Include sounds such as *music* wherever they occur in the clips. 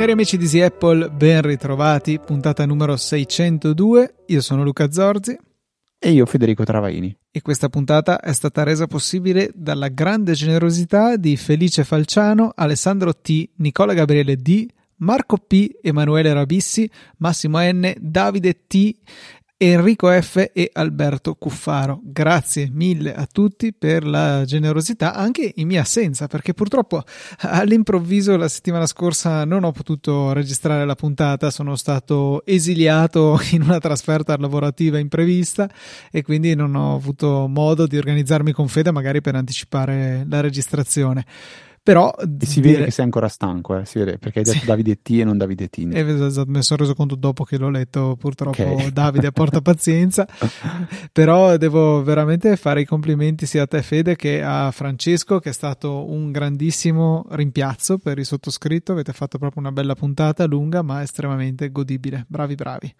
Cari amici di Easy Apple, ben ritrovati, puntata numero 602. Io sono Luca Zorzi. E io Federico Travaini. E questa puntata è stata resa possibile dalla grande generosità di Felice Falciano, Alessandro T, Nicola Gabriele D, Marco P, Emanuele Rabissi, Massimo N, Davide T Enrico F e Alberto Cuffaro. Grazie mille a tutti per la generosità anche in mia assenza, perché purtroppo all'improvviso la settimana scorsa non ho potuto registrare la puntata, sono stato esiliato *laughs* in una trasferta lavorativa imprevista e quindi non ho avuto modo di organizzarmi con fede magari per anticipare la registrazione. Però e si vede che sei ancora stanco, eh? si vede, perché hai detto sì. Davide T e non Davide Tini. Eh, esatto, mi sono reso conto dopo che l'ho letto, purtroppo okay. *laughs* Davide porta pazienza, però devo veramente fare i complimenti sia a te Fede che a Francesco che è stato un grandissimo rimpiazzo per il sottoscritto, avete fatto proprio una bella puntata, lunga ma estremamente godibile, bravi bravi.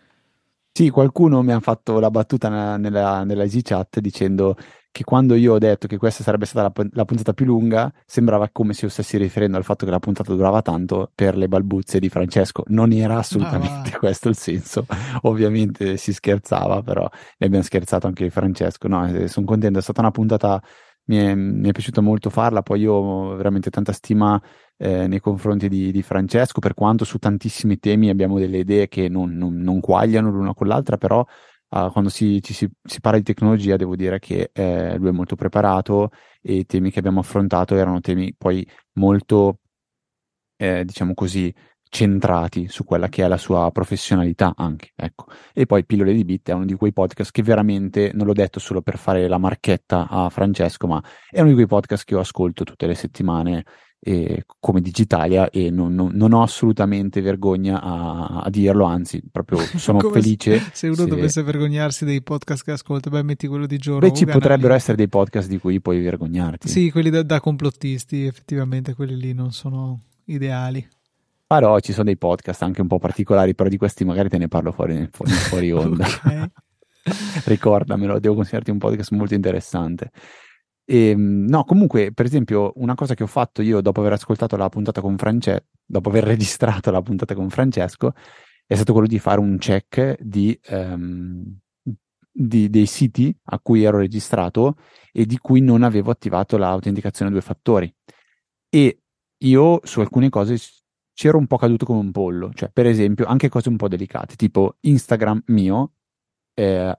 Sì, qualcuno mi ha fatto la battuta nella, nella, nella Chat dicendo che quando io ho detto che questa sarebbe stata la, la, puntata più lunga, sembrava come se io stessi riferendo al fatto che la puntata durava tanto per le balbuzie di Francesco. Non era assolutamente ah, *laughs* questo il senso. Ovviamente si scherzava, però ne abbiamo scherzato anche di Francesco. No, eh, sono contento, è stata una puntata, mi è, mi è piaciuto molto farla, poi io ho veramente tanta stima eh, nei confronti di, di, Francesco, per quanto su tantissimi temi abbiamo delle idee che non, non, non quagliano l'una con l'altra, però uh, quando si, si, si, parla di tecnologia devo dire che eh, lui è molto preparato e i temi che abbiamo affrontato erano temi poi molto, eh, diciamo così, centrati su quella che è la sua professionalità anche, ecco. E poi Pillole di Bit è uno di quei podcast che veramente, non l'ho detto solo per fare la marchetta a Francesco, ma è uno di quei podcast che io ascolto tutte le settimane eh, come Digitalia e non, non, non, ho assolutamente vergogna a, a dirlo, anzi proprio *laughs* sono felice. Se, se uno se... dovesse vergognarsi dei podcast che ascolta, beh metti quello di giorno. Beh ci potrebbero essere dei podcast di cui puoi vergognarti. Sì, quelli da, da complottisti, effettivamente quelli lì non sono ideali. Però ci sono dei podcast anche un po' particolari, però di questi magari te ne parlo fuori, fuori, fuori *laughs* onda. *laughs* Ricordamelo, devo considerarti un podcast molto interessante. E, ehm, no, comunque, per esempio, una cosa che ho fatto io dopo aver ascoltato la puntata con Francesco, dopo aver *laughs* registrato la puntata con Francesco, è stato quello di fare un check di, um, di, dei siti a cui ero registrato e di cui non avevo attivato l'autenticazione a due fattori. E io su alcune cose c'ero un po' caduto come un pollo, cioè per esempio anche cose un po' delicate, tipo Instagram mio eh,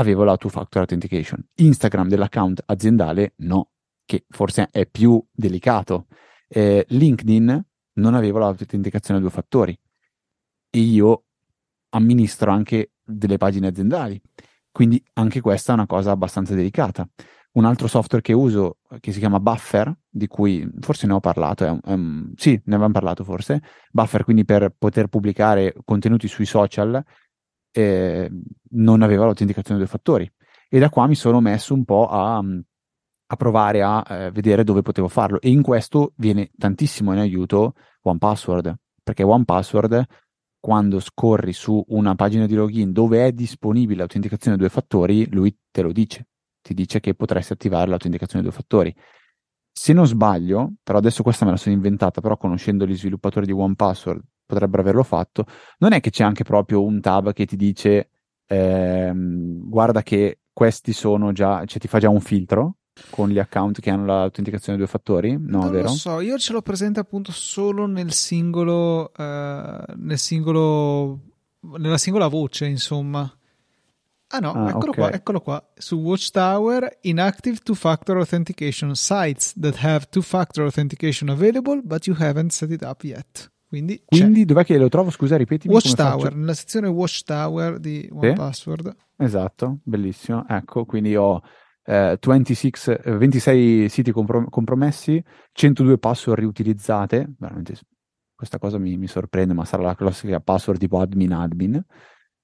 avevo la two-factor authentication. Instagram dell'account aziendale no, che forse è più delicato. Eh, LinkedIn non avevo l'autenticazione a due fattori e io amministro anche delle pagine aziendali, quindi anche questa è una cosa abbastanza delicata. Un altro software che uso che si chiama Buffer, di cui forse ne ho parlato, un, un, sì, ne avevamo parlato forse. Buffer, quindi per poter pubblicare contenuti sui social, eh, non aveva l'autenticazione dei fattori. E da qua mi sono messo un po' a, a provare a eh, vedere dove potevo farlo. E in questo viene tantissimo in aiuto OnePassword, perché OnePassword, quando scorri su una pagina di login dove è disponibile l'autenticazione due fattori, lui te lo dice. Ti dice che potresti attivare l'autenticazione due fattori. Se non sbaglio, però adesso questa me la sono inventata, però conoscendo gli sviluppatori di OnePassword potrebbero averlo fatto, non è che c'è anche proprio un tab che ti dice ehm, guarda che questi sono già, cioè ti fa già un filtro con gli account che hanno l'autenticazione due fattori? No, non vero? lo so, io ce l'ho presente appunto solo nel singolo, uh, nel singolo, nella singola voce, insomma. Ah no, ah, eccolo okay. qua, eccolo qua. Su Watchtower, inactive two-factor authentication sites that have two-factor authentication available, but you haven't set it up yet. Quindi, Quindi dov'è che lo trovo? Scusa, ripetimi. Watchtower, nella sezione Watchtower di OnePassword. Sì? Esatto, bellissimo. Ecco, quindi ho eh, 26, 26 siti comprom- compromessi, 102 password riutilizzate. Veramente questa cosa mi, mi sorprende, ma sarà la classica password tipo admin admin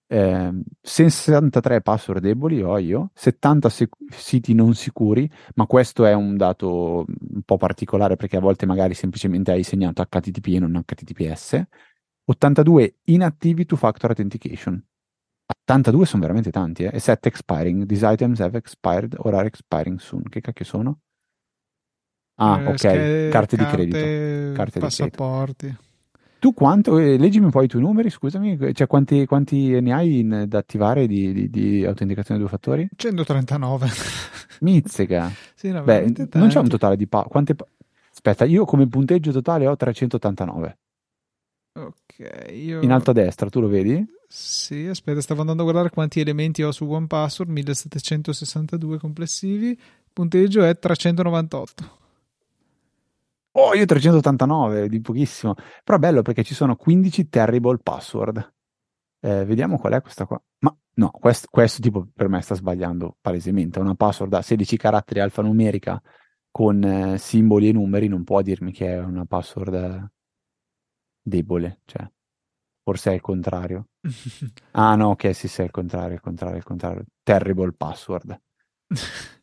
eh, 63 password deboli ho io, 70 sec- siti non sicuri, ma questo è un dato un po' particolare perché a volte magari semplicemente hai segnato HTTP e non HTTPS. 82 inattivi two factor authentication. 82 sono veramente tanti, eh? E 7 expiring. These items have expired or are expiring soon. Che cacchio sono? Ah, Eh, ok, schede- carte di carte, credito. Carte di passaporti. Tu quanto, eh, leggimi un po' i tuoi numeri, scusami, cioè quanti, quanti ne hai in- da attivare di, di, di autenticazione due fattori? 139. Mizzica. *laughs* sì, no, Beh, non c'è un totale di pa- quante pa- Aspetta, io come punteggio totale ho 389. Ok, io... In alto a destra, tu lo vedi? Sì, aspetta, stavo andando a guardare quanti elementi ho su OnePassword, 1762 complessivi, punteggio è 398. Oh, io 389, di pochissimo. Però è bello perché ci sono 15 terrible password. Eh, vediamo qual è questa qua. Ma no, questo, questo tipo per me sta sbagliando palesemente. Una password da 16 caratteri alfanumerica con eh, simboli e numeri non può dirmi che è una password debole. Cioè, forse è il contrario. *laughs* Ah no, ok, sì, sì, è il contrario, il contrario, il contrario. Terrible password. *laughs*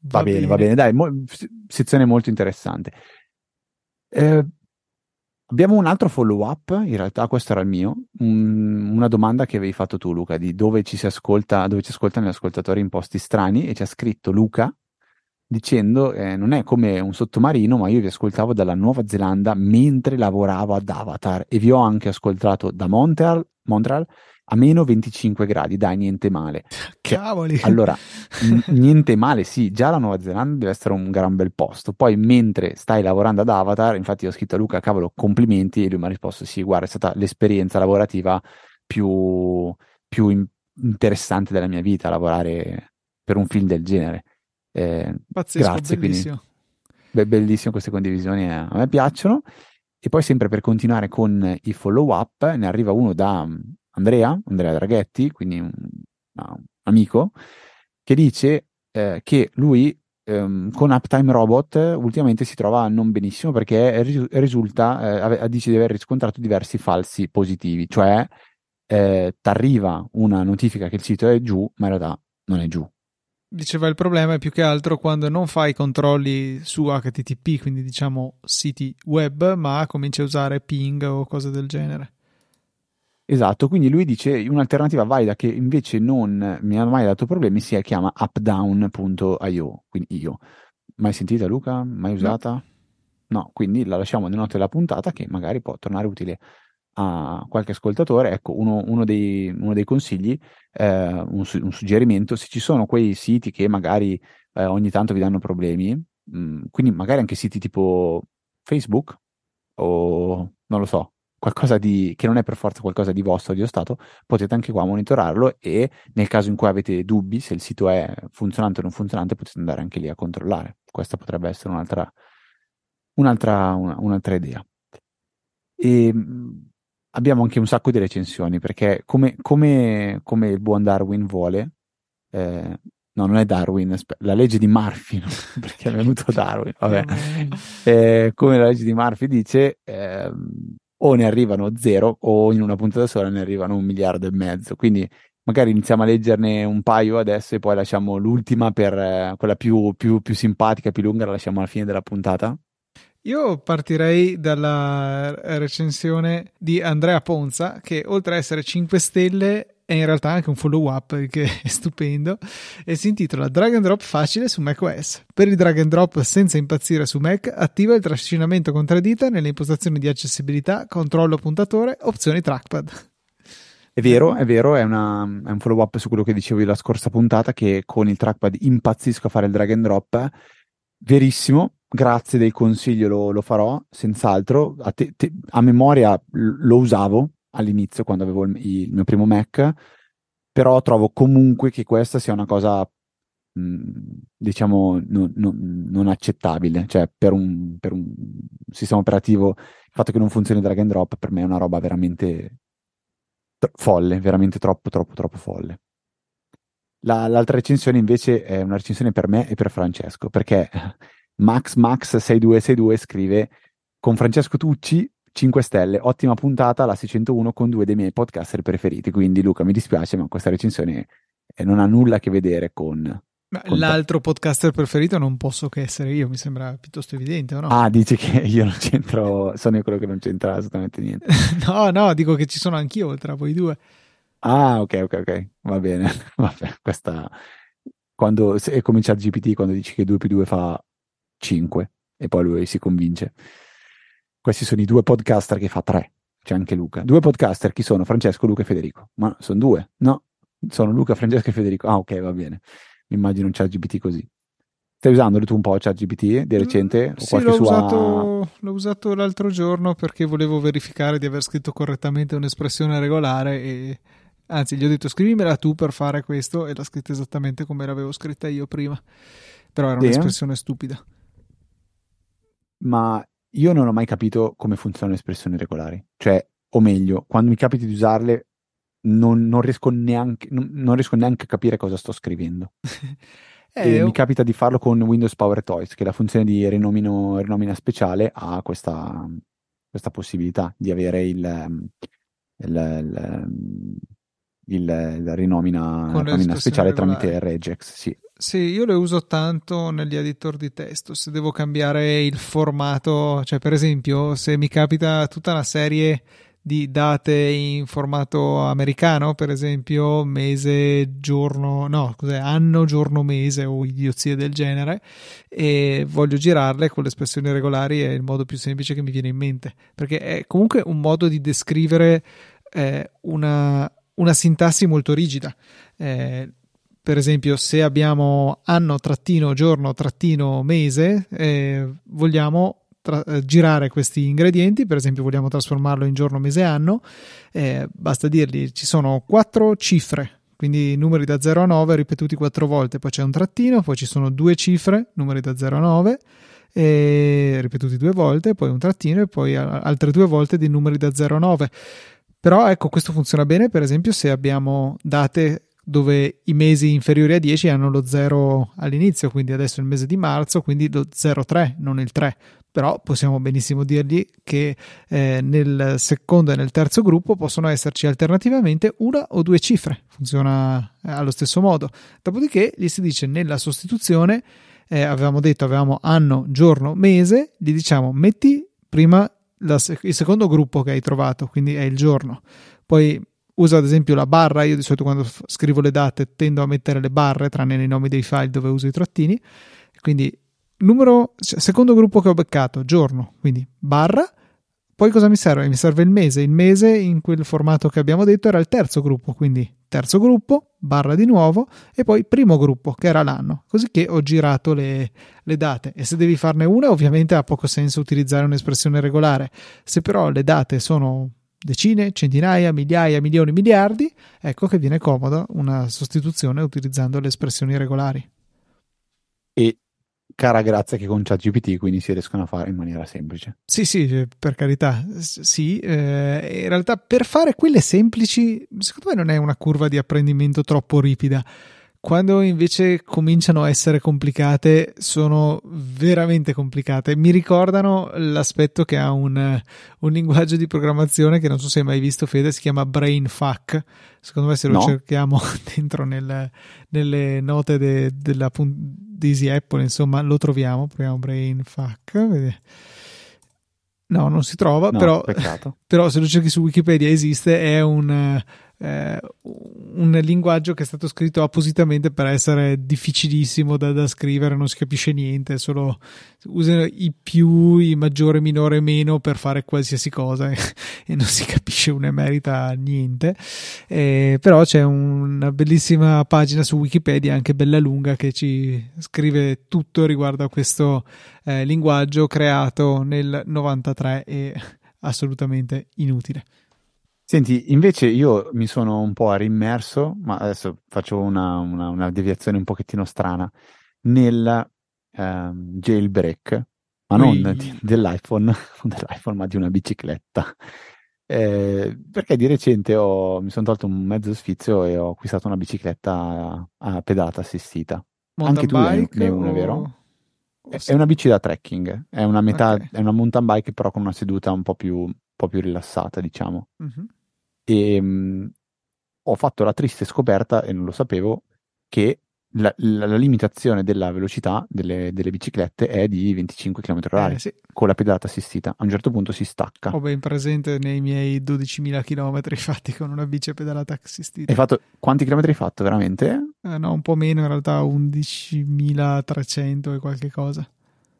Va, bene, va bene, dai, mo- sezione molto interessante. Eh, abbiamo un altro follow up, in realtà questo era il mio, un- una domanda che avevi fatto tu Luca, di dove ci si ascolta, dove ci ascoltano gli ascoltatori in posti strani e ci ha scritto Luca dicendo eh, non è come un sottomarino, ma io vi ascoltavo dalla Nuova Zelanda mentre lavoravo ad Avatar e vi ho anche ascoltato da Montreal, Montreal a meno 25 gradi, dai, niente male. Cavoli. allora, *laughs* n- niente male, sì, già la Nuova Zelanda deve essere un gran bel posto. Poi, mentre stai lavorando ad Avatar, infatti ho scritto a Luca, cavolo, complimenti, e lui mi ha risposto, sì, guarda, è stata l'esperienza lavorativa più, più in- interessante della mia vita, lavorare per un film del genere. Eh, Pazzesco, grazie, quindi bellissimo. Beh, bellissimo queste condivisioni, eh, a me piacciono. E poi sempre per continuare con i follow up, ne arriva uno da Andrea, Andrea Draghetti, quindi un, un amico, che dice eh, che lui ehm, con Uptime Robot ultimamente si trova non benissimo perché risu- risulta, eh, dice di aver riscontrato diversi falsi positivi, cioè eh, t'arriva una notifica che il sito è giù, ma in realtà non è giù. Diceva il problema è più che altro quando non fai controlli su HTTP, quindi diciamo siti web, ma cominci a usare ping o cose del genere. Esatto, quindi lui dice un'alternativa valida che invece non mi ha mai dato problemi si chiama updown.io, quindi io. Mai sentita Luca? Mai usata? No, quindi la lasciamo nelle note della puntata che magari può tornare utile a qualche ascoltatore. Ecco, uno, uno dei, uno dei consigli, eh, un, un suggerimento, se ci sono quei siti che magari eh, ogni tanto vi danno problemi, mh, quindi magari anche siti tipo Facebook o non lo so, qualcosa di, che non è per forza qualcosa di vostro, di Stato, potete anche qua monitorarlo e nel caso in cui avete dubbi se il sito è funzionante o non funzionante, potete andare anche lì a controllare. Questa potrebbe essere un'altra, un'altra, una- un'altra idea. E mh, abbiamo anche un sacco di recensioni perché come, come- come il buon Darwin vuole, eh, no, non è Darwin, la legge di Murphy, no? *laughs* perché è venuto Darwin, vabbè. Eh, come la legge di Murphy dice, ehm, o ne arrivano zero o in una puntata sola ne arrivano un miliardo e mezzo. Quindi magari iniziamo a leggerne un paio adesso e poi lasciamo l'ultima per eh, quella più, più, più simpatica, più lunga, la lasciamo alla fine della puntata. Io partirei dalla recensione di Andrea Ponza, che oltre a essere 5 stelle è in realtà anche un follow up che *laughs* è stupendo e si intitola Drag and Drop facile su macOS. Per il drag and drop senza impazzire su Mac, attiva il trascinamento contra dita nelle impostazioni di accessibilità, controllo puntatore, opzioni trackpad. È vero, è vero, è, una- è un follow up su quello che dicevo la scorsa puntata, che con il trackpad impazzisco a fare il drag and drop. Verissimo, grazie del consiglio, lo, lo farò, senz'altro. A, te- te- a memoria lo usavo all'inizio quando avevo il, il mio primo Mac, però trovo comunque che questa sia una cosa, mh, diciamo, non, non- non accettabile. Cioè, per un, per un sistema operativo, il fatto che non funzioni drag and drop per me è una roba veramente tro- folle, veramente troppo, troppo, troppo folle. La- l'altra recensione invece è una recensione per me e per Francesco, perché *laughs* MaxMax6262 scrive con Francesco Tucci 5 stelle, ottima puntata, la 601 con due dei miei podcaster preferiti. Quindi Luca, mi dispiace, ma questa recensione eh, non ha nulla a che vedere con l'altro podcaster preferito non posso che essere io, mi sembra piuttosto evidente, o no? Ah, dici che *laughs* io non c'entro, sono io quello che non c'entra assolutamente niente. *laughs* no, no, dico che ci sono anch'io tra voi due. Ah, ok, ok, ok, va bene. *laughs* Vabbè, questa... Quando se, comincia il GPT, quando dici che 2 più 2 fa 5 e poi lui si convince. Questi sono i due podcaster che fa 3. C'è anche Luca. Due podcaster, chi sono? Francesco, Luca e Federico. Ma sono due? No, sono Luca, Francesco e Federico. Ah, ok, va bene. Mi immagino un chat GPT così. Stai usandolo tu un po' chat GPT di recente? Mm, sì, l'ho, sua... usato, l'ho, usato, l'altro giorno perché volevo verificare di aver scritto correttamente un'espressione regolare e anzi gli ho detto scrivimela tu per fare questo e l'ha scritta esattamente come l'avevo scritta io prima. Però era un'espressione stupida. Ma io non ho mai capito come funzionano le espressioni regolari. Cioè, o meglio, quando mi capita di usarle non, non, riesco neanche, non, non, riesco neanche a capire cosa sto scrivendo. *laughs* eh, mi capita di farlo con Windows Power Toys, che la funzione di rinomino, rinomina speciale ha questa, questa, possibilità di avere il, il, il, il la rinomina, rinomina speciale regolari. tramite regex. Sì. Sì, io le uso tanto negli editor di testo, se devo cambiare il formato, cioè per esempio se mi capita tutta una serie di date in formato americano, per esempio mese, giorno, no, cos'è, anno, giorno, mese o idiozie del genere, e voglio girarle con le espressioni regolari è il modo più semplice che mi viene in mente, perché è comunque un modo di descrivere eh, una, una sintassi molto rigida. Eh, per esempio, se abbiamo anno trattino giorno trattino mese, eh, vogliamo tra- eh, girare questi ingredienti, per esempio vogliamo trasformarlo in giorno, mese, anno, eh, basta dirgli ci sono quattro cifre, quindi numeri da 0 a 9 ripetuti quattro volte, poi c'è un trattino, poi ci sono due cifre, numeri da 0 a 9, e ripetuti due volte, poi un trattino e poi altre due volte di numeri da 0 a 9. Però ecco, questo funziona bene, per esempio, se abbiamo date dove i mesi inferiori a 10 hanno lo 0 all'inizio, quindi adesso è il mese di marzo, quindi lo 0,3, non il 3. Però possiamo benissimo dirgli che eh, nel secondo e nel terzo gruppo possono esserci alternativamente una o due cifre, funziona eh, allo stesso modo. Dopodiché gli si dice nella sostituzione, eh, avevamo detto avevamo anno, giorno, mese, gli diciamo metti prima la, il secondo gruppo che hai trovato, quindi è il giorno. Poi uso ad esempio la barra, io di solito quando f- scrivo le date tendo a mettere le barre tranne nei nomi dei file dove uso i trattini, quindi numero, secondo gruppo che ho beccato, giorno, quindi barra, poi cosa mi serve? Mi serve il mese, il mese in quel formato che abbiamo detto era il terzo gruppo, quindi terzo gruppo, barra di nuovo e poi primo gruppo che era l'anno, così che ho girato le, le date. E se devi farne una ovviamente ha poco senso utilizzare un'espressione regolare, se però le date sono decine, centinaia, migliaia, milioni, miliardi, ecco che viene comoda una sostituzione utilizzando le espressioni regolari. E cara grazia che con ChatGPT quindi si riescono a fare in maniera semplice. Sì, sì, per carità, sì, eh, in realtà per fare quelle semplici, secondo me non è una curva di apprendimento troppo ripida quando invece cominciano a essere complicate, sono veramente complicate. Mi ricordano l'aspetto che ha un, un linguaggio di programmazione che non so se hai mai visto, Fede, si chiama Brainfuck. Secondo me, se lo no. cerchiamo *laughs* dentro nel, nelle note de, della, di Easy Apple, insomma, lo troviamo. Proviamo Brainfuck. No, non si trova, no, però, *laughs* però, se lo cerchi su Wikipedia esiste, è un, eh, un linguaggio che è stato scritto appositamente per essere difficilissimo da, da scrivere, non si capisce niente, solo usano i più, i maggiore, minore, meno per fare qualsiasi cosa *laughs* e non si capisce una merita niente. Eh, però c'è una bellissima pagina su Wikipedia, anche bella lunga, che ci scrive tutto riguardo a questo eh, linguaggio creato nel 93 e assolutamente inutile. Senti, invece io mi sono un po' rimmerso, ma adesso faccio una, una, una deviazione un pochettino strana, nel um, jailbreak, ma non di, dell'iPhone, *laughs* dell'iPhone, ma di una bicicletta. Eh, perché di recente ho, mi sono tolto un mezzo sfizio e ho acquistato una bicicletta a, a pedata assistita. Mountain Anche tu ne hai una, o... vero? È, è una bici da trekking, è una, metà, okay. è una mountain bike però con una seduta un po' più, un po più rilassata, diciamo. Mm-hmm. E mh, ho fatto la triste scoperta, e non lo sapevo, che la, la, la, limitazione della velocità delle, delle, biciclette è di 25 km/h eh, sì. con la pedalata assistita. A un certo punto si stacca. Ho ben presente nei miei 12.000 km *laughs* fatti con una bici pedalata assistita. Hai fatto quanti chilometri hai fatto veramente? Eh, no, un po' meno, in realtà 11.300 e qualche cosa.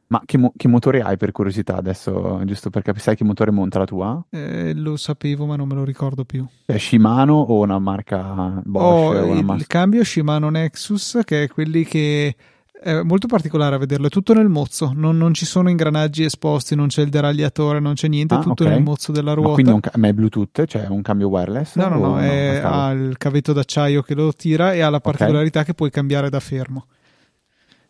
Ma che, mo- che, motore hai per curiosità adesso, giusto per capire? Sai che motore monta la tua? Eh, lo sapevo, ma non me lo ricordo più. È Shimano o una marca Bosch? Ho il, mar- il cambio Shimano Nexus, che è quelli che è molto particolare a vederlo, è tutto nel mozzo, non, non, ci sono ingranaggi esposti, non c'è il deragliatore, non c'è niente, è ah, tutto okay. nel mozzo della ruota. Ma quindi un, ma è Bluetooth, cioè un cambio wireless? No, no, no, è, no ha il cavetto d'acciaio che lo tira e ha la particolarità okay. che puoi cambiare da fermo.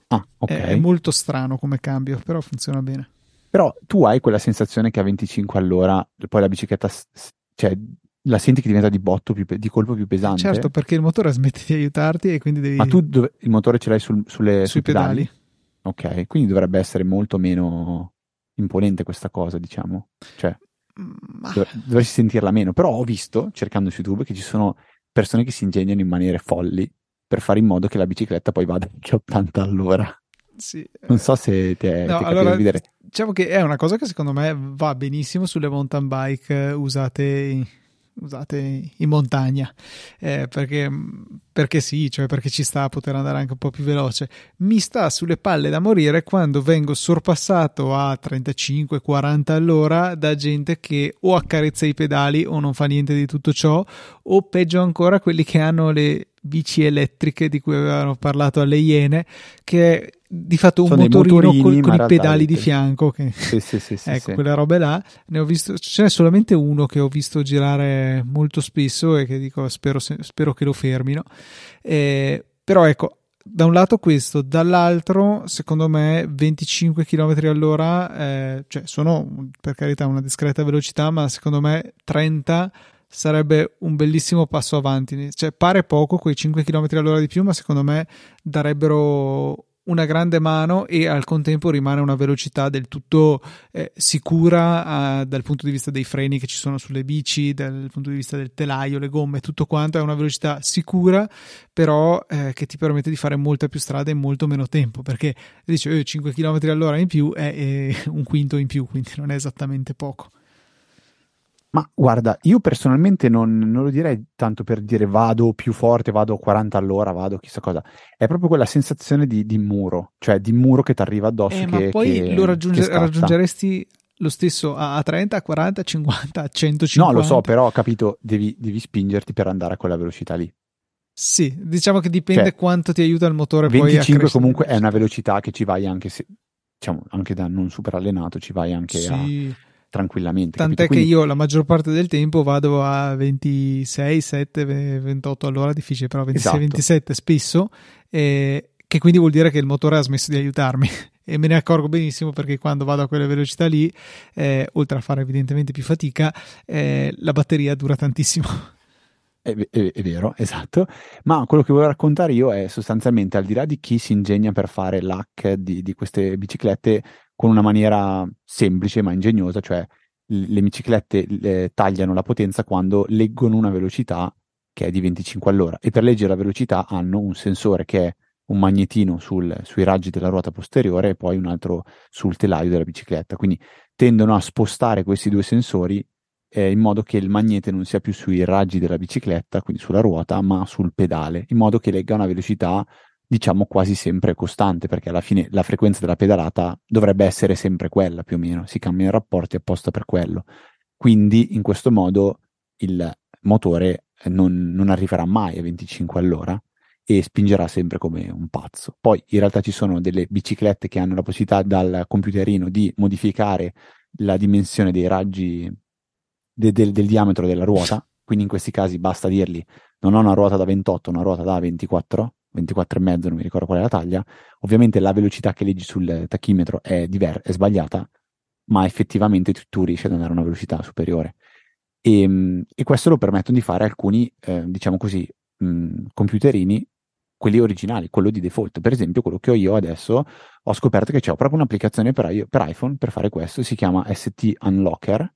Ah, ok. È, molto strano come cambio, però funziona bene. Però tu hai quella sensazione che a 25 all'ora poi la bicicletta, cioè, la senti che diventa di botto, più, di colpo più pesante? Certo, perché il motore smette di aiutarti e quindi devi... Ma tu dove, il motore ce l'hai sul, sulle, sui pedali? pedali? Ok, quindi dovrebbe essere molto meno imponente questa cosa, diciamo. Cioè, Ma... dovresti sentirla meno. Però ho visto, cercando su YouTube, che ci sono persone che si ingegnano in maniere folli per fare in modo che la bicicletta poi vada anche a 80 all'ora. Sì. Non so se ti è, no, allora, vedere. Diciamo che è una cosa che secondo me va benissimo sulle mountain bike usate usate in montagna eh, perché, perché sì, cioè perché ci sta a poter andare anche un po' più veloce. Mi sta sulle palle da morire quando vengo sorpassato a 35-40 all'ora da gente che o accarezza i pedali o non fa niente di tutto ciò, o peggio ancora quelli che hanno le bici elettriche di cui avevano parlato alle Iene, che di fatto un Sono motorino con, con i pedali di fianco. Che... Sì, sì, sì, sì, *laughs* ecco, sì. quelle robe là. Ne ho visto, ce n'è solamente uno che ho visto girare molto spesso e che dico spero, spero che lo fermino. Eh, però ecco, da un lato questo, dall'altro, secondo me, 25 km all'ora, eh, cioè sono per carità una discreta velocità, ma secondo me 30 sarebbe un bellissimo passo avanti. Cioè, pare poco quei 5 km all'ora di più, ma secondo me darebbero una grande mano e al contempo rimane una velocità del tutto eh, sicura eh, dal punto di vista dei freni che ci sono sulle bici, dal punto di vista del telaio, le gomme, tutto quanto è una velocità sicura, però eh, che ti permette di fare molta più strada in molto meno tempo, perché dice 5 km all'ora in più è, è un quinto in più, quindi non è esattamente poco. Ma guarda, io personalmente non, non, lo direi tanto per dire vado più forte, vado a 40 all'ora, vado chissà cosa. È proprio quella sensazione di, di muro, cioè di muro che ti arriva addosso. Eh, che, ma poi che, lo raggiunge, raggiungeresti lo stesso a 30, a 40, a 50, a 150. No, lo so, però ho capito, devi, devi spingerti per andare a quella velocità lì. Sì, diciamo che dipende cioè, quanto ti aiuta il motore 25 poi comunque è una velocità che ci vai anche se, diciamo, anche da non super allenato, ci vai anche sì. a tranquillamente. Tant'è Quindi... che io la maggior parte del tempo vado a 26, 7, 28 all'ora, difficile, però 26, esatto. 27 spesso, eh, che quindi vuol dire che il motore ha smesso di aiutarmi. *laughs* e me ne accorgo benissimo perché quando vado a quelle velocità lì, eh, oltre a fare evidentemente più fatica, eh, la batteria dura tantissimo. È, è, è, vero, esatto, ma quello che volevo raccontare io è sostanzialmente al di là di chi si ingegna per fare l'hack di, di queste biciclette con una maniera semplice ma ingegnosa, cioè le biciclette le tagliano la potenza quando leggono una velocità che è di 25 all'ora e per leggere la velocità hanno un sensore che è un magnetino sul, sui raggi della ruota posteriore e poi un altro sul telaio della bicicletta. Quindi tendono a spostare questi due sensori eh, in modo che il magnete non sia più sui raggi della bicicletta, quindi sulla ruota, ma sul pedale, in modo che legga una velocità diciamo quasi sempre costante, perché alla fine la frequenza della pedalata dovrebbe essere sempre quella più o meno, si cambiano i rapporti apposta per quello. Quindi in questo modo il motore non, non arriverà mai a 25 all'ora e spingerà sempre come un pazzo. Poi in realtà ci sono delle biciclette che hanno la possibilità dal computerino di modificare la dimensione dei raggi de, de, del diametro della ruota, quindi in questi casi basta dirgli non ho una ruota da 28, una ruota da 24 24 e mezzo, non mi ricordo qual è la taglia. Ovviamente la velocità che leggi sul tachimetro è, diver- è sbagliata, ma effettivamente tu, tu, riesci ad andare a una velocità superiore. E, e questo lo permettono di fare alcuni, eh, diciamo così, mh, computerini, quelli originali, quello di default. Per esempio, quello che ho io adesso, ho scoperto che c'è proprio un'applicazione per, per iPhone per fare questo, si chiama ST Unlocker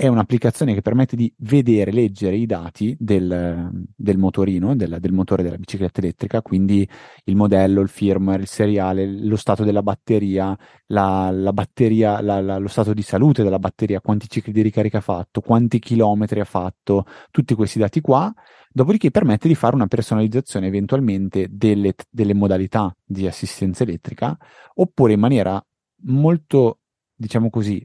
è un'applicazione che permette di vedere, leggere i dati del, del motorino, del, del, motore della bicicletta elettrica, quindi il modello, il firmware, il seriale, lo stato della batteria, la, la batteria la, la, lo stato di salute della batteria, quanti cicli di ricarica ha fatto, quanti chilometri ha fatto, tutti questi dati qua. Dopodiché permette di fare una personalizzazione eventualmente delle, delle modalità di assistenza elettrica, oppure in maniera molto, diciamo così,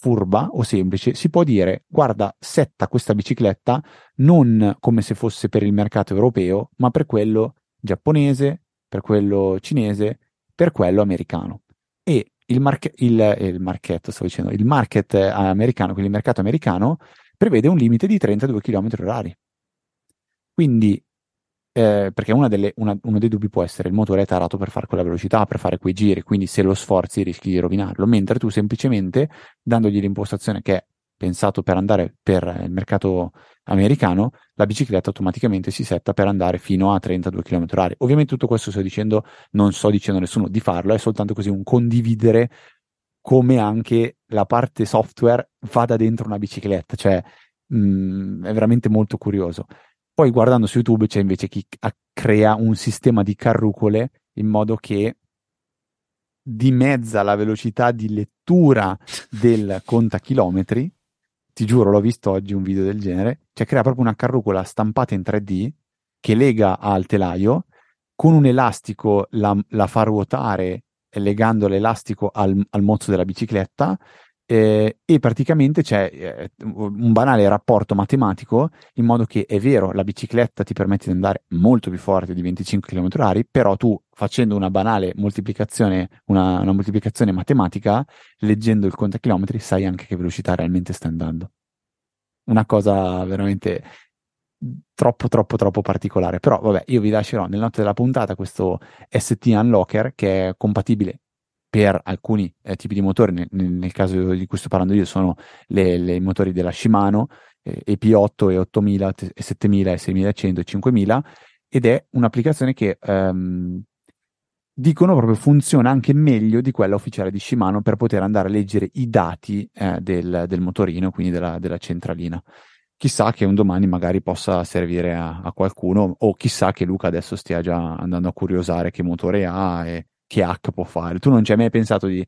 furba o semplice, si può dire guarda, setta questa bicicletta non come se fosse per il mercato europeo, ma per quello giapponese, per quello cinese, per quello americano. E il, marche- il, il market, dicendo, il market americano, quindi il mercato americano, prevede un limite di 32 km orari. Quindi eh, perché delle, una, uno dei dubbi può essere il motore è tarato per fare quella velocità, per fare quei giri, quindi se lo sforzi rischi di rovinarlo, mentre tu semplicemente dandogli l'impostazione che è pensato per andare per il mercato americano, la bicicletta automaticamente si setta per andare fino a 32 km h Ovviamente tutto questo sto dicendo, non sto dicendo a nessuno di farlo, è soltanto così un condividere come anche la parte software vada dentro una bicicletta, cioè mh, mm, è veramente molto curioso. Poi guardando su YouTube c'è invece chi crea un sistema di carrucole in modo che dimezza la velocità di lettura del contachilometri. Ti giuro, l'ho visto oggi un video del genere. Cioè, crea proprio una carrucola stampata in 3D che lega al telaio, con un elastico la, la fa ruotare legando l'elastico al, al mozzo della bicicletta eh, e praticamente c'è eh, un banale rapporto matematico in modo che è vero, la bicicletta ti permette di andare molto più forte di 25 km/h, però tu facendo una banale moltiplicazione, una, una moltiplicazione matematica, leggendo il contachilometri, sai anche che velocità realmente stai andando. Una cosa veramente troppo troppo troppo particolare però vabbè io vi lascerò nel note della puntata questo ST Unlocker che è compatibile per alcuni eh, tipi di motori, nel, nel, caso di cui sto parlando io sono i motori della Shimano, eh, EP8 e 8000, e 7000 e 6100 e 5000 ed è un'applicazione che ehm, dicono proprio funziona anche meglio di quella ufficiale di Shimano per poter andare a leggere i dati eh, del, del, motorino, quindi della, della, centralina. Chissà che un domani magari possa servire a, a, qualcuno o chissà che Luca adesso stia già andando a curiosare che motore ha e che hack può fare. Tu non ci hai mai pensato di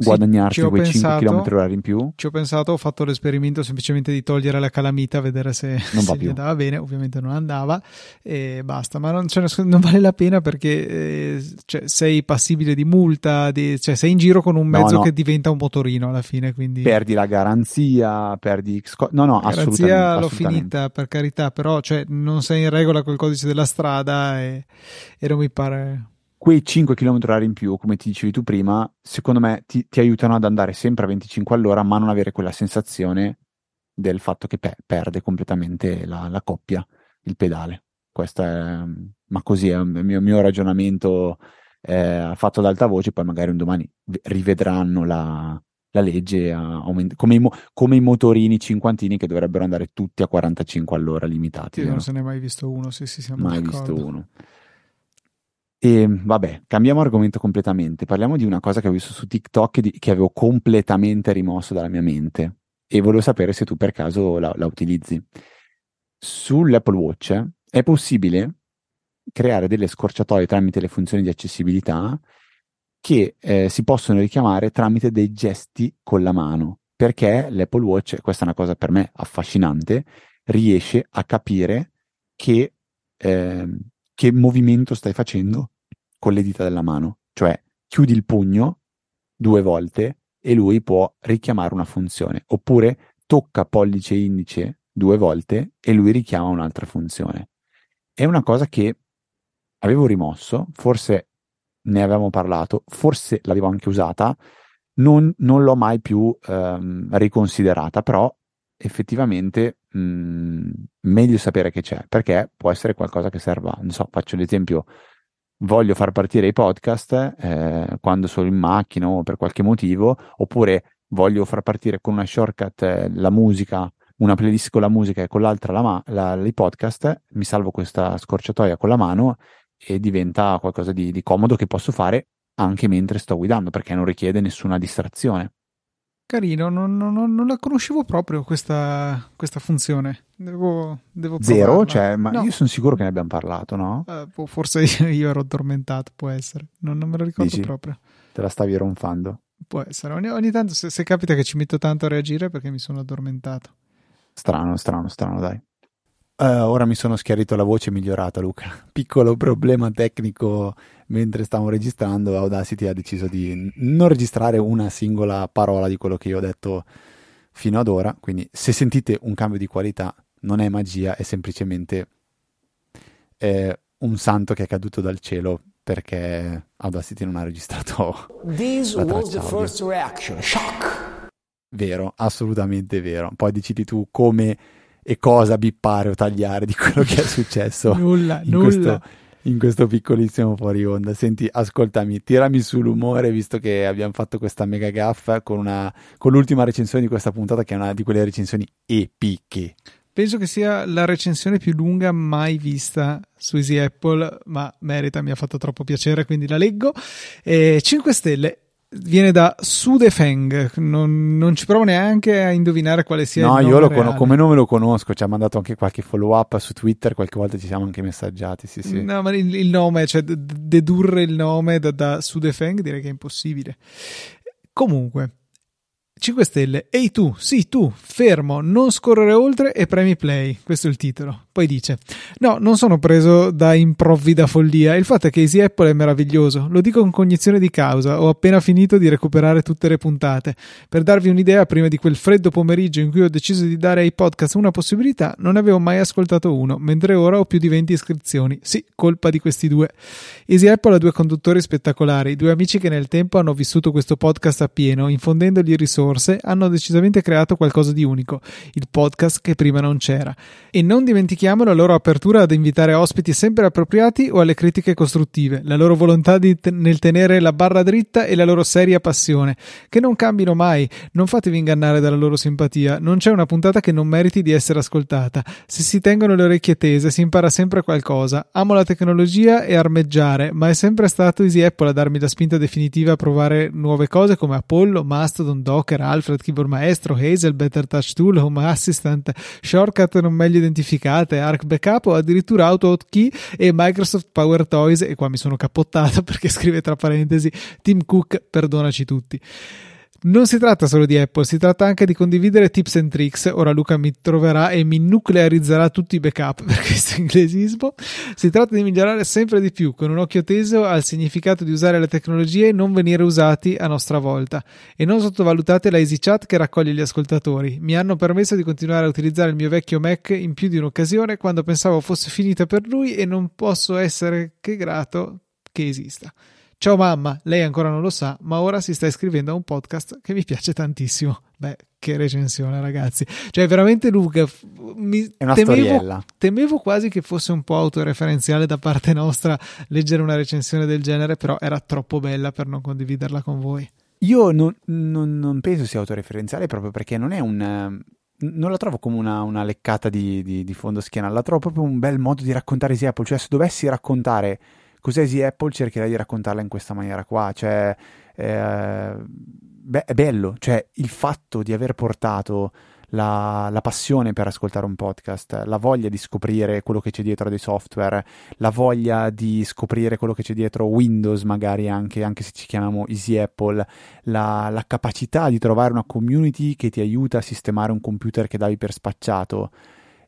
guadagnarti sì, quei pensato, 5 km orari in più? Ci ho pensato, ho fatto l'esperimento semplicemente di togliere la calamita, vedere se, se gli andava bene, ovviamente non andava e basta, ma non, cioè, non vale la pena perché eh, cioè, sei passibile di multa, di, cioè, sei in giro con un mezzo no, no. che diventa un motorino alla fine, quindi... Perdi la garanzia, perdi... No, no, la assolutamente. garanzia l'ho finita, per carità, però cioè, non sei in regola col codice della strada e, e non mi pare quei 5 km h in più, come ti dicevi tu prima, secondo me ti, ti, aiutano ad andare sempre a 25 all'ora, ma non avere quella sensazione del fatto che pe- perde completamente la, la, coppia, il pedale. Questo è, ma così è il mio, mio ragionamento eh, fatto ad alta voce, poi magari un domani rivedranno la, la legge aument- come, i mo- come, i motorini cinquantini che dovrebbero andare tutti a 45 all'ora limitati. Io non se ne è mai visto uno, sì, sì, siamo Mai d'accordo. visto uno. E vabbè, cambiamo argomento completamente. Parliamo di una cosa che ho visto su TikTok di, che avevo completamente rimosso dalla mia mente e volevo sapere se tu per caso la, la utilizzi. Sull'Apple Watch è possibile creare delle scorciatoie tramite le funzioni di accessibilità che eh, si possono richiamare tramite dei gesti con la mano, perché l'Apple Watch, questa è una cosa per me affascinante, riesce a capire che eh, che movimento stai facendo con le dita della mano. Cioè, chiudi il pugno due volte e lui può richiamare una funzione. Oppure tocca pollice e indice due volte e lui richiama un'altra funzione. È una cosa che avevo rimosso, forse ne avevamo parlato, forse l'avevo anche usata, non, non l'ho mai più ehm, riconsiderata, però effettivamente mh, mm, meglio sapere che c'è, perché può essere qualcosa che serva. Non so, faccio l'esempio, voglio far partire i podcast eh, quando sono in macchina o per qualche motivo, oppure voglio far partire con una shortcut eh, la musica, una playlist con la musica e con l'altra la ma- la, i podcast, mi salvo questa scorciatoia con la mano e diventa qualcosa di, di comodo che posso fare anche mentre sto guidando, perché non richiede nessuna distrazione. Carino, non, non, non, la conoscevo proprio questa, questa funzione. Devo, devo Zero? Cioè, ma no. io sono sicuro che ne abbiamo parlato, no? Uh, forse *laughs* io ero addormentato, può essere. Non, non me lo ricordo Dici, proprio. Te la stavi ronfando? Può essere. Ogni, ogni tanto, se, se, capita che ci metto tanto a reagire, perché mi sono addormentato. Strano, strano, strano, dai. Uh, ora mi sono schiarito la voce migliorata, Luca. *laughs* Piccolo problema tecnico mentre stavo registrando. Audacity ha deciso di non registrare una singola parola di quello che io ho detto fino ad ora. Quindi, se sentite un cambio di qualità, non è magia, è semplicemente eh, un santo che è caduto dal cielo perché Audacity non ha registrato. This was the first reaction, shock. Vero, assolutamente vero. Poi decidi tu come e cosa bippare o tagliare di quello che è successo nulla, in, nulla. Questo, in questo piccolissimo fuori onda. Senti, ascoltami, tirami sull'umore visto che abbiamo fatto questa mega gaffa con, una, con l'ultima recensione di questa puntata che è una di quelle recensioni epiche. Penso che sia la recensione più lunga mai vista su Easy Apple, ma merita, mi ha fatto troppo piacere, quindi la leggo. Eh, 5 stelle viene da Sudefeng, non, non, ci provo neanche a indovinare quale sia no, il nome. No, io con- come nome lo conosco, ci ha mandato anche qualche follow up su Twitter, qualche volta ci siamo anche messaggiati. Sì, sì. No, ma il, il nome, cioè dedurre il nome da, da Sudefeng direi che è impossibile. Comunque, 5 stelle. Ehi tu, sì tu, fermo, non scorrere oltre e premi play. Questo è il titolo. Poi dice: No, non sono preso da improvvida follia. Il fatto è che Easy Apple è meraviglioso. Lo dico con cognizione di causa. Ho appena finito di recuperare tutte le puntate. Per darvi un'idea, prima di quel freddo pomeriggio in cui ho deciso di dare ai podcast una possibilità, non avevo mai ascoltato uno, mentre ora ho più di 20 iscrizioni. Sì, colpa di questi due. Easy Apple ha due conduttori spettacolari, due amici che nel tempo hanno vissuto questo podcast appieno, infondendogli risorse risorse hanno decisamente creato qualcosa di unico, il podcast che prima non c'era. E non dimentichiamo la loro apertura ad invitare ospiti sempre appropriati o alle critiche costruttive, la loro volontà te- nel tenere la barra dritta e la loro seria passione, che non cambino mai, non fatevi ingannare dalla loro simpatia, non c'è una puntata che non meriti di essere ascoltata. Se si tengono le orecchie tese si impara sempre qualcosa. Amo la tecnologia e armeggiare, ma è sempre stato Easy Apple a darmi la spinta definitiva a provare nuove cose come Apollo, Mastodon, Docker, Alfred, Keyboard Maestro, Hazel, Better Touch Tool, Home Assistant, Shortcut non meglio identificate, Arc Backup o addirittura AutoHotkey e Microsoft Power Toys e qua mi sono cappottato *laughs* perché scrive tra parentesi Tim Cook, perdonaci tutti. Non si tratta solo di Apple, si tratta anche di condividere tips and tricks. Ora Luca mi troverà e mi nuclearizzerà tutti i backup *laughs* per questo inglesismo. Si tratta di migliorare sempre di più, con un occhio teso al significato di usare le tecnologie e non venire usati a nostra volta. E non sottovalutate la EasyChat che raccoglie gli ascoltatori. Mi hanno permesso di continuare a utilizzare il mio vecchio Mac in più di un'occasione quando pensavo fosse finita per lui e non posso essere che grato che esista. Ciao mamma, lei ancora non lo sa, ma ora si sta iscrivendo a un podcast che mi piace tantissimo. Beh, che recensione, ragazzi. Cioè, veramente Luca, mi È una temevo, temevo quasi che fosse un po' autoreferenziale da parte nostra leggere una recensione del genere, però era troppo bella per non condividerla con voi. Io non, non, non penso sia autoreferenziale proprio perché non è un non la trovo come una, una leccata di, di, di, fondo schiena, la trovo proprio un bel modo di raccontare Apple. Cioè, se dovessi raccontare cos'è Easy Apple, cercherei di raccontarla in questa maniera qua. Cioè, eh, beh, è bello, cioè il fatto di aver portato la, la, passione per ascoltare un podcast, la voglia di scoprire quello che c'è dietro dei software, la voglia di scoprire quello che c'è dietro Windows, magari anche, anche se ci chiamiamo Easy Apple, la, la, capacità di trovare una community che ti aiuta a sistemare un computer che davi per spacciato.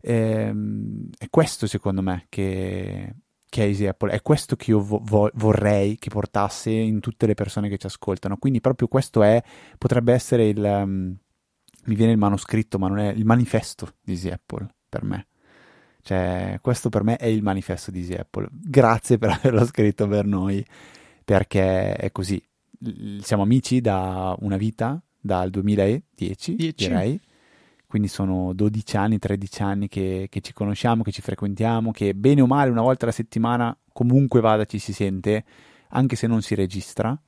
Ehm, è questo secondo me che che è Easy Apple. È questo che io vo- vo- vorrei che portasse in tutte le persone che ci ascoltano. Quindi proprio questo è, potrebbe essere il... Um, mi viene il manoscritto, ma non è il manifesto di Easy Apple per me. Cioè, questo per me è il manifesto di Easy Apple. Grazie per *laughs* averlo scritto per noi, perché è così. Siamo amici da una vita, dal 2010, 10. direi quindi sono 12 anni, 13 anni che, che, ci conosciamo, che ci frequentiamo, che bene o male una volta alla settimana comunque vada ci si sente, anche se non si registra.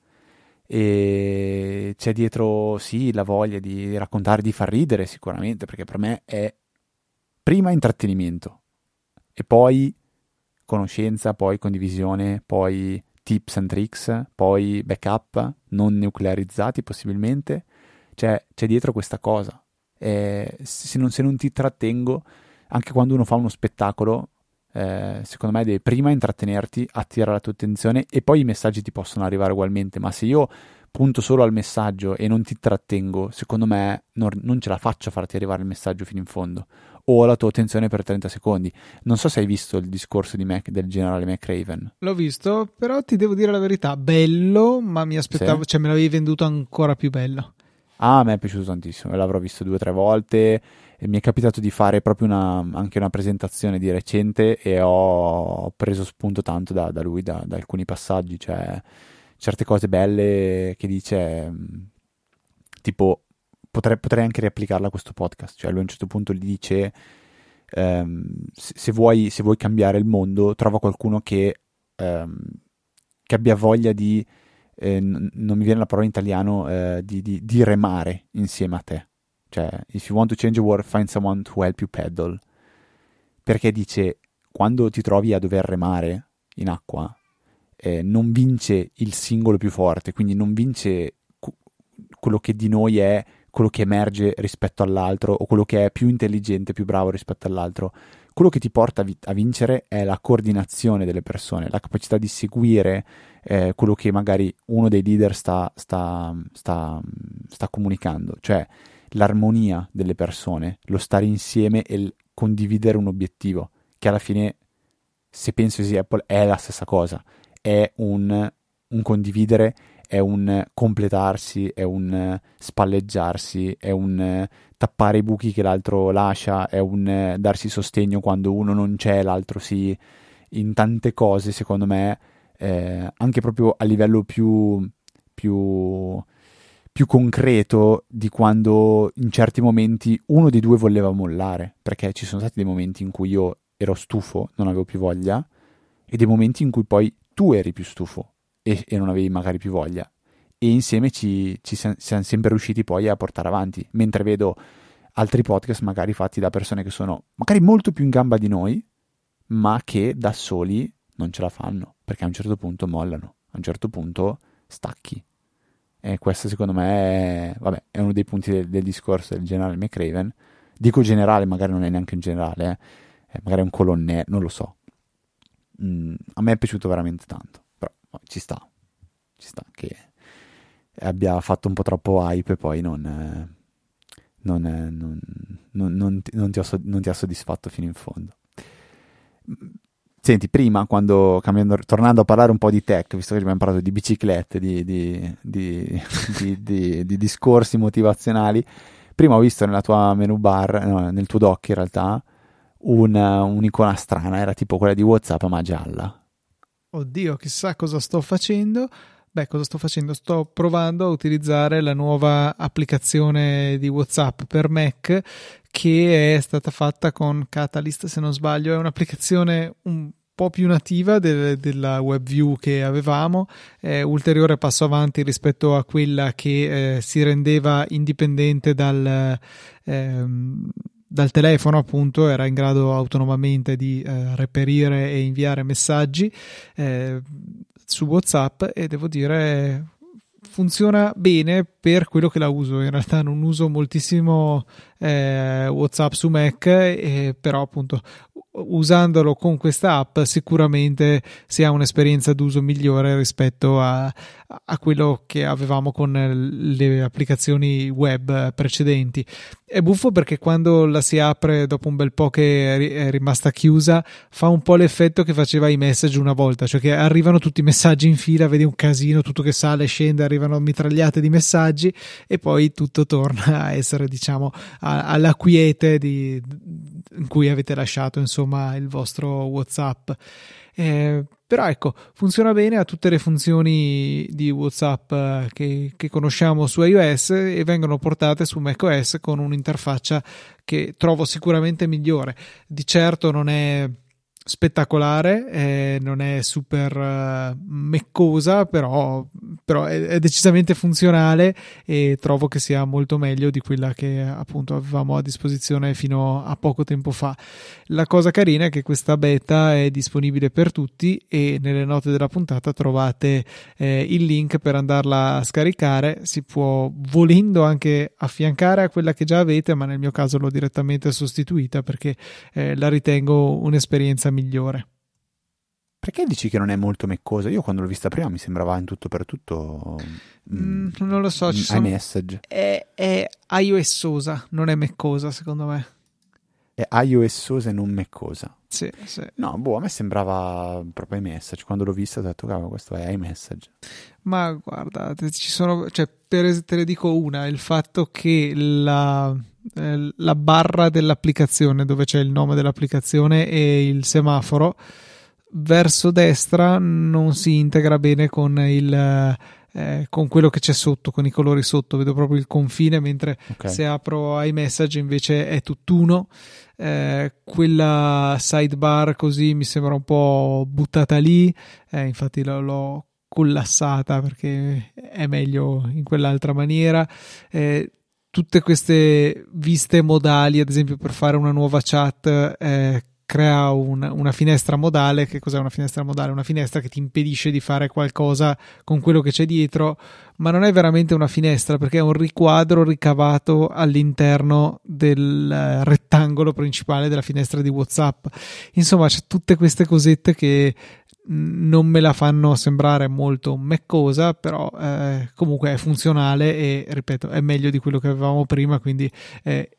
E c'è dietro, sì, la voglia di raccontare, di far ridere sicuramente, perché per me è prima intrattenimento e poi conoscenza, poi condivisione, poi tips and tricks, poi backup non nuclearizzati possibilmente Cioè, c'è dietro questa cosa. Eh, se, non, se non ti trattengo, anche quando uno fa uno spettacolo, eh, secondo me devi prima intrattenerti, attirare la tua attenzione e poi i messaggi ti possono arrivare ugualmente. Ma se io punto solo al messaggio e non ti trattengo, secondo me non, non ce la faccio a farti arrivare il messaggio fino in fondo o la tua attenzione per 30 secondi. Non so se hai visto il discorso di Mac, del generale McRaven. L'ho visto, però ti devo dire la verità, bello, ma mi aspettavo, sì. cioè me l'avevi venduto ancora più bello. Ah, a me è piaciuto tantissimo, l'avrò visto due o tre volte e mi è capitato di fare proprio una, anche una presentazione di recente e ho preso spunto tanto da, da lui, da, da, alcuni passaggi, cioè certe cose belle che dice, tipo potrei, potrei anche riapplicarla a questo podcast. Cioè, lui a un certo punto gli dice: ehm, se, se, vuoi, se, vuoi, cambiare il mondo, trova qualcuno che, ehm, che abbia voglia di. Eh, n- non mi viene la parola in italiano eh, di, di, di, remare insieme a te. Cioè, if you want to change the world, find someone to help you paddle. Perché dice: quando ti trovi a dover remare in acqua, eh, non vince il singolo più forte, quindi non vince quello che di noi è quello che emerge rispetto all'altro o quello che è più intelligente, più bravo rispetto all'altro. Quello che ti porta a, vi- a vincere è la coordinazione delle persone, la capacità di seguire eh, quello che magari uno dei leader sta, sta, sta, sta comunicando, cioè l'armonia delle persone, lo stare insieme e il condividere un obiettivo, che alla fine, se penso di Apple, è la stessa cosa, è un, un condividere è un completarsi, è un spalleggiarsi, è un tappare i buchi che l'altro lascia, è un darsi sostegno quando uno non c'è, l'altro sì. In tante cose, secondo me, eh, anche proprio a livello più, più, più concreto di quando in certi momenti uno dei due voleva mollare, perché ci sono stati dei momenti in cui io ero stufo, non avevo più voglia, e dei momenti in cui poi tu eri più stufo e, e non avevi magari più voglia. E insieme ci, ci siamo sempre riusciti poi a portare avanti. Mentre vedo altri podcast magari fatti da persone che sono magari molto più in gamba di noi, ma che da soli non ce la fanno, perché a un certo punto mollano, a un certo punto stacchi. E questo secondo me è, vabbè, è uno dei punti del, del, discorso del generale McRaven. Dico generale, magari non è neanche un generale, eh. magari è un colonnello, non lo so. Mm, a me è piaciuto veramente tanto ci sta, ci sta che abbia fatto un po' troppo hype e poi non, eh, non, eh, non, non ti, ti, ho, non, ti, ha soddisfatto fino in fondo. Senti, prima, quando cambiando, tornando a parlare un po' di tech, visto che abbiamo parlato di biciclette, di, di, di, *laughs* di discorsi motivazionali, prima ho visto nella tua menu bar, no, nel tuo doc in realtà, una, un'icona strana, era tipo quella di WhatsApp ma gialla oddio, chissà cosa sto facendo. Beh, cosa sto facendo? Sto provando a utilizzare la nuova applicazione di WhatsApp per Mac che è stata fatta con Catalyst, se non sbaglio. È un'applicazione un po' più nativa del, della WebView che avevamo, è ulteriore passo avanti rispetto a quella che eh, si rendeva indipendente dal. Ehm, dal telefono appunto era in grado autonomamente di eh, reperire e inviare messaggi eh, su WhatsApp e devo dire funziona bene per quello che la uso. In realtà non uso moltissimo eh, WhatsApp su Mac, eh, però appunto usandolo con questa app sicuramente si ha un'esperienza d'uso migliore rispetto a, a quello che avevamo con le applicazioni web precedenti. È buffo perché quando la si apre dopo un bel po' che è rimasta chiusa fa un po' l'effetto che faceva i message una volta, cioè che arrivano tutti i messaggi in fila, vedi un casino, tutto che sale scende, arrivano mitragliate di messaggi e poi tutto torna a essere diciamo a, alla quiete di, in cui avete lasciato insomma il vostro WhatsApp. Eh, però ecco, funziona bene, ha tutte le funzioni di WhatsApp eh, che, che, conosciamo su iOS e vengono portate su macOS con un'interfaccia che trovo sicuramente migliore. Di certo non è spettacolare, eh, non è super uh, meccosa, però, però è, è, decisamente funzionale e trovo che sia molto meglio di quella che appunto avevamo a disposizione fino a poco tempo fa. La cosa carina è che questa beta è disponibile per tutti e nelle note della puntata trovate eh, il link per andarla a scaricare. Si può volendo anche affiancare a quella che già avete, ma nel mio caso l'ho direttamente sostituita perché eh, la ritengo un'esperienza migliore. Perché dici che non è molto meccosa? Io quando l'ho vista prima mi sembrava in tutto per tutto. Mm, mm non lo so. Ci sono... iMessage. È, è iOSosa, non è meccosa secondo me. È iOSosa e non meccosa. Sì, sì. No, boh, a me sembrava proprio iMessage. Quando l'ho vista ho detto, cavolo, questo è iMessage. Ma guarda, ci sono, cioè, per, te ne dico una, il fatto che la, eh, la barra dell'applicazione, dove c'è il nome dell'applicazione e il semaforo, verso destra non si integra bene con il... Eh, con quello che c'è sotto, con i colori sotto, vedo proprio il confine, mentre okay. se apro iMessage invece è tutt'uno. Eh, quella sidebar così mi sembra un po' buttata lì, eh, infatti l'ho, l'ho, collassata perché è meglio in quell'altra maniera. Eh, tutte queste viste modali, ad esempio per fare una nuova chat, eh, crea un, una finestra modale. Che cos'è una finestra modale? Una finestra che ti impedisce di fare qualcosa con quello che c'è dietro, ma non è veramente una finestra perché è un riquadro ricavato all'interno del rettangolo principale della finestra di WhatsApp. Insomma, c'è tutte queste cosette che non me la fanno sembrare molto meccosa, però eh, comunque è funzionale e ripeto, è meglio di quello che avevamo prima, quindi eh,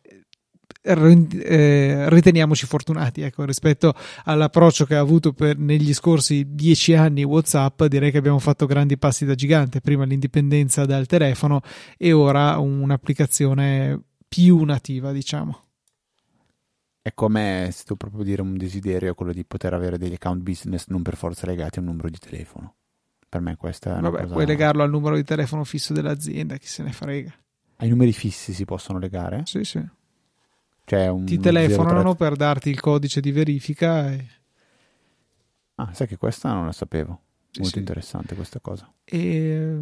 eh, riteniamoci fortunati ecco, rispetto all'approccio che ha avuto per, negli scorsi dieci anni WhatsApp direi che abbiamo fatto grandi passi da gigante. Prima l'indipendenza dal telefono e ora un'applicazione più nativa diciamo è come se tu proprio dire un desiderio quello di poter avere degli account business non per forza legati a un numero di telefono per me questa è una Vabbè, cosa... puoi legarlo al numero di telefono fisso dell'azienda chi se ne frega ai numeri fissi si possono legare? sì sì cioè un Ti telefonano 03... per darti il codice di verifica. E... Ah, sai che questa non la sapevo. Sì, Molto sì. interessante questa cosa. E,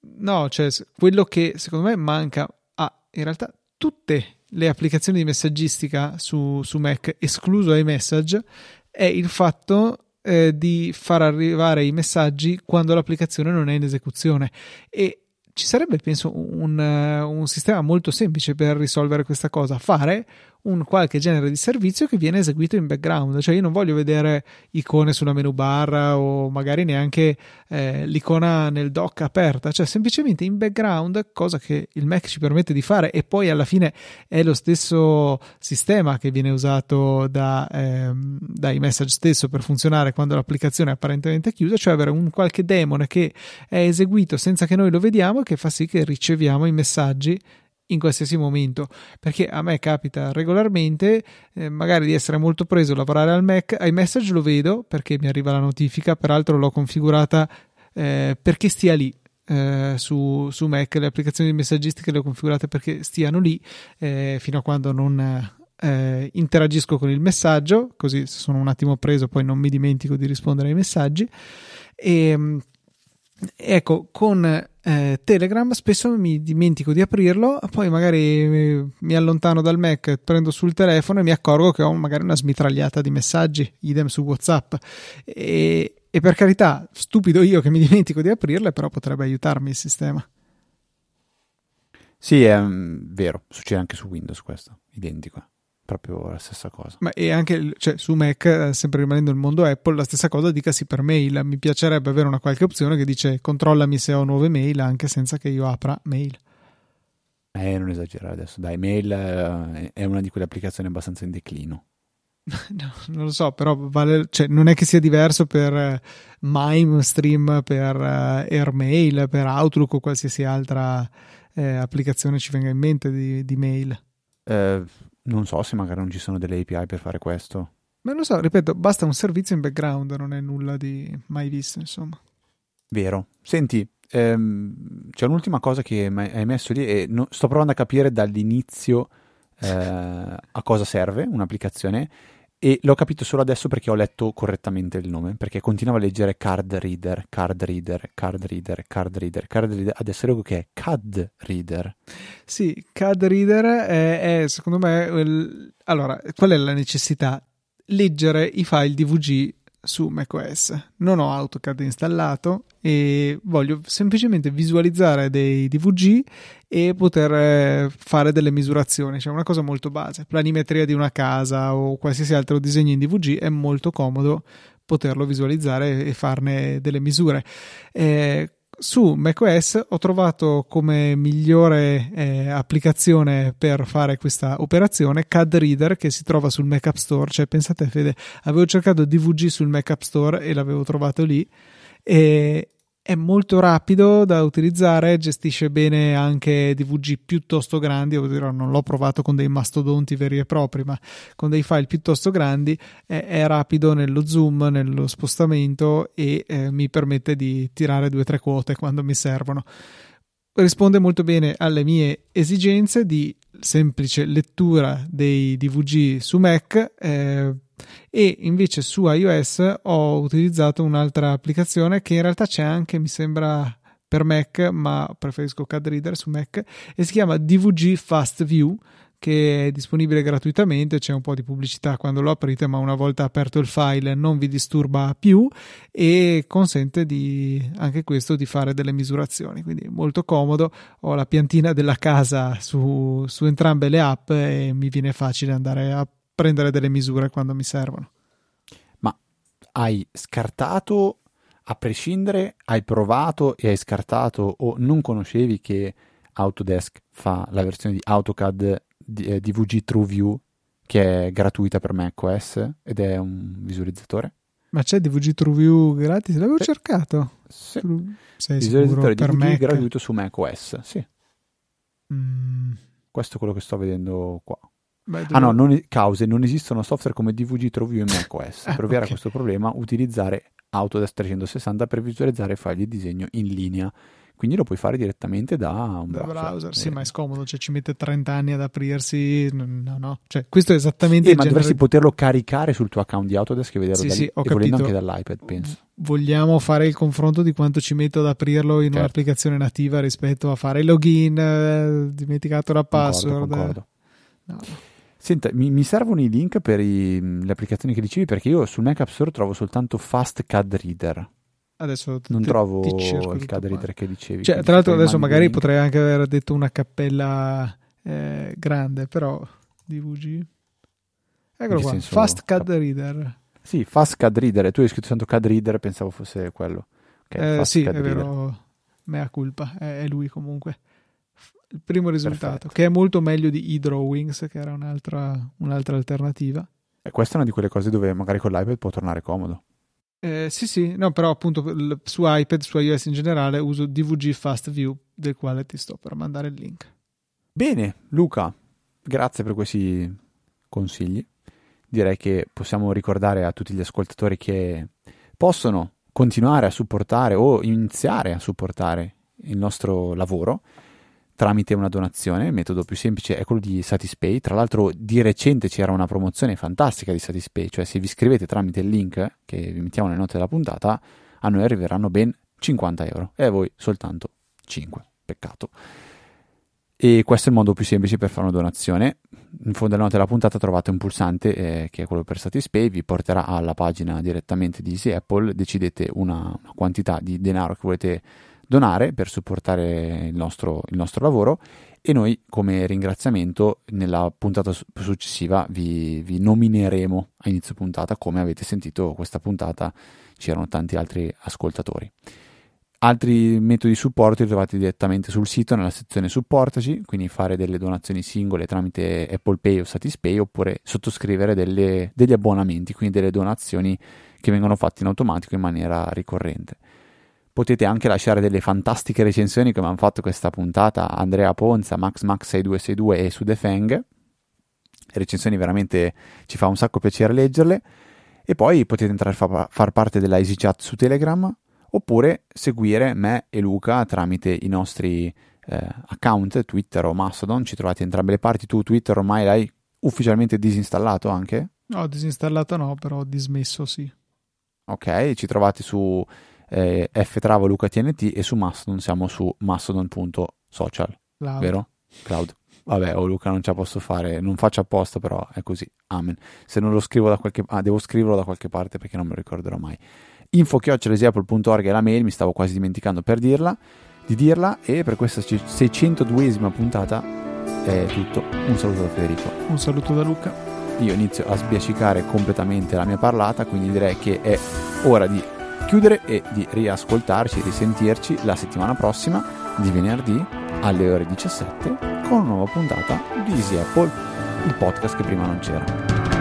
no, cioè, quello che secondo me manca a in realtà tutte le applicazioni di messaggistica su, su Mac, escluso iMessage, è il fatto eh, di far arrivare i messaggi quando l'applicazione non è in esecuzione. E ci sarebbe, penso, un, un, sistema molto semplice per risolvere questa cosa. Fare un qualche genere di servizio che viene eseguito in background. Cioè, io non voglio vedere icone sulla menu bar o magari neanche eh, l'icona nel dock aperta, cioè semplicemente in background, cosa che il Mac ci permette di fare, e poi alla fine è lo stesso sistema che viene usato da, ehm, da iMessage stesso per funzionare quando l'applicazione è apparentemente chiusa, cioè avere un qualche daemon che è eseguito senza che noi lo vediamo, che fa sì che riceviamo i messaggi in qualsiasi momento perché a me capita regolarmente eh, magari di essere molto preso a lavorare al Mac iMessage lo vedo perché mi arriva la notifica peraltro l'ho configurata eh, perché stia lì eh, su, su, Mac le applicazioni di messaggistica le ho configurate perché stiano lì eh, fino a quando non eh, interagisco con il messaggio così se sono un attimo preso poi non mi dimentico di rispondere ai messaggi. E ecco con eh, Telegram spesso mi dimentico di aprirlo, poi magari mi, allontano dal Mac, prendo sul telefono e mi accorgo che ho magari una smitragliata di messaggi, idem su WhatsApp. E, e per carità, stupido io che mi dimentico di aprirle, però potrebbe aiutarmi il sistema. Sì, è um, vero, succede anche su Windows questo, identico proprio la stessa cosa. Ma e anche cioè, su Mac, eh, sempre rimanendo nel mondo Apple, la stessa cosa dicasi per mail. Mi piacerebbe avere una qualche opzione che dice controllami se ho nuove mail anche senza che io apra mail. Eh, non esagerare adesso, dai, mail eh, è una di quelle applicazioni abbastanza in declino. *laughs* No, non lo so, però vale, cioè, non è che sia diverso per uh, Mime, Stream, per uh, Airmail, per Outlook o qualsiasi altra eh, applicazione ci venga in mente di, di mail. Eh, non so se magari non ci sono delle API per fare questo. Ma non so, ripeto, basta un servizio in background, non è nulla di mai visto, insomma. Vero. Senti, ehm, c'è un'ultima cosa che hai messo lì e no, sto provando a capire dall'inizio eh, a cosa serve un'applicazione e l'ho capito solo adesso perché ho letto correttamente il nome, perché continuavo a leggere card reader, card reader, card reader, card reader, card reader, adesso leggo che è CAD reader. Sì, CAD reader è, è secondo me, il... allora, qual è la necessità? Leggere i file DVG su macOS. Non ho AutoCAD installato e voglio semplicemente visualizzare dei DVG e poter eh, fare delle misurazioni, cioè una cosa molto base. Planimetria di una casa o qualsiasi altro disegno in DVG è molto comodo poterlo visualizzare e farne delle misure. Eh, su macOS ho trovato come migliore eh, applicazione per fare questa operazione CAD Reader che si trova sul Mac App Store. Cioè, pensate, Fede, avevo cercato DVG sul Mac App Store e l'avevo trovato lì. E, è molto rapido da utilizzare, gestisce bene anche DVG piuttosto grandi, ovvero non l'ho provato con dei mastodonti veri e propri, ma con dei file piuttosto grandi è, è rapido nello zoom, nello spostamento e eh, mi permette di tirare due o tre quote quando mi servono. Risponde molto bene alle mie esigenze di semplice lettura dei DVG su Mac. Eh, e invece su iOS ho utilizzato un'altra applicazione che in realtà c'è anche, mi sembra, per Mac, ma preferisco CAD su Mac e si chiama DVG Fast View che è disponibile gratuitamente, c'è un po' di pubblicità quando lo aprite, ma una volta aperto il file non vi disturba più e consente di, anche questo di fare delle misurazioni, quindi molto comodo, ho la piantina della casa su, su entrambe le app e mi viene facile andare a prendere delle misure quando mi servono. Ma hai scartato a prescindere, hai provato e hai scartato o non conoscevi che Autodesk fa la versione di AutoCAD DVG eh, TrueView che è gratuita per macOS ed è un visualizzatore? Ma c'è DVG TrueView gratis? L'avevo Beh, cercato. Sì. Sei visualizzatore DVG Mac? gratuito su macOS, sì. Mm. Questo è quello che sto vedendo qua. Beh, ah no, non, cause, non esistono software come DVG TrueView in *laughs* macOS. per ovviare okay. a questo problema, utilizzare Autodesk 360 per visualizzare file di disegno in linea. Quindi lo puoi fare direttamente da un da browser. browser. Sì, eh. ma è scomodo, cioè ci mette 30 anni ad aprirsi. No, no. Cioè, questo è esattamente. Eh, ma genere... dovresti poterlo caricare sul tuo account di Autodesk e vederlo sì, da lì, sì, ho e volendo anche dall'iPad, penso. Vogliamo fare il confronto di quanto ci metto ad aprirlo in certo. un'applicazione nativa rispetto a fare il login, eh, dimenticato la password. Concordo, concordo. No. Senta, mi, mi, servono i link per i, le applicazioni che dicevi perché io sul Mac App Store trovo soltanto Fast CAD Reader. Adesso non te, trovo il CAD Reader che dicevi. Cioè, tra l'altro adesso magari potrei anche aver detto una cappella eh, grande, però DVG. Eccolo qua, senso, Fast CAD cap- Reader. Sì, Fast CAD Reader. Tu hai scritto tanto CAD Reader, pensavo fosse quello. Okay, eh, sì, è vero. Mea culpa, è, è lui comunque il primo risultato, Perfetto. che è molto meglio di eDrawings, che era un'altra, un'altra alternativa. E questa è una di quelle cose dove magari con l'iPad può tornare comodo. Eh, sì, sì, no, però appunto su iPad, su iOS in generale, uso DVG Fast View, del quale ti sto per mandare il link. Bene, Luca, grazie per questi consigli. Direi che possiamo ricordare a tutti gli ascoltatori che possono continuare a supportare o iniziare a supportare il nostro lavoro tramite una donazione. Il metodo più semplice è quello di Satispay. Tra l'altro, di recente c'era una promozione fantastica di Satispay, cioè se vi iscrivete tramite il link che vi mettiamo nelle note della puntata, a noi arriveranno ben 50 euro e a voi soltanto 5. Peccato. E questo è il modo più semplice per fare una donazione. In fondo alle note della puntata trovate un pulsante eh, che è quello per Satispay, vi porterà alla pagina direttamente di Easy Apple, decidete una, una quantità di denaro che volete donare per supportare il nostro, il nostro lavoro e noi come ringraziamento nella puntata successiva vi, vi, nomineremo a inizio puntata. Come avete sentito questa puntata c'erano tanti altri ascoltatori. Altri metodi di supporto li trovate direttamente sul sito nella sezione supportaci quindi fare delle donazioni singole tramite Apple Pay o Satispay oppure sottoscrivere delle, degli abbonamenti quindi delle donazioni che vengono fatte in automatico in maniera ricorrente Potete anche lasciare delle fantastiche recensioni come hanno fatto questa puntata Andrea Ponza, MaxMax6262 e Sudefeng. Recensioni veramente ci fa un sacco piacere leggerle. E poi potete entrare a fa- far parte della EasyChat su Telegram oppure seguire me e Luca tramite i nostri eh, account Twitter o Mastodon. Ci trovate in entrambe le parti. Tu Twitter ormai l'hai ufficialmente disinstallato anche? No, disinstallato no, però ho dismesso sì. Ok, ci trovate su eh, ftravo Luca TNT e su Mastodon siamo su mastodon.social, Cloud. vero? Cloud. Vabbè, oh Luca non ce la posso fare, non faccio apposta, però è così. Amen. Se non lo scrivo da qualche parte, ah, devo scriverlo da qualche parte perché non me lo ricorderò mai. info-apple.org è la mail, mi stavo quasi dimenticando per dirla, di dirla e per questa 602esima puntata è tutto. Un saluto da Federico. Un saluto da Luca. Io inizio a sbiascicare completamente la mia parlata, quindi direi che è ora di chiudere e di riascoltarci, risentirci la settimana prossima di venerdì alle ore 17 con una nuova puntata di Easy Apple, il podcast che prima non c'era.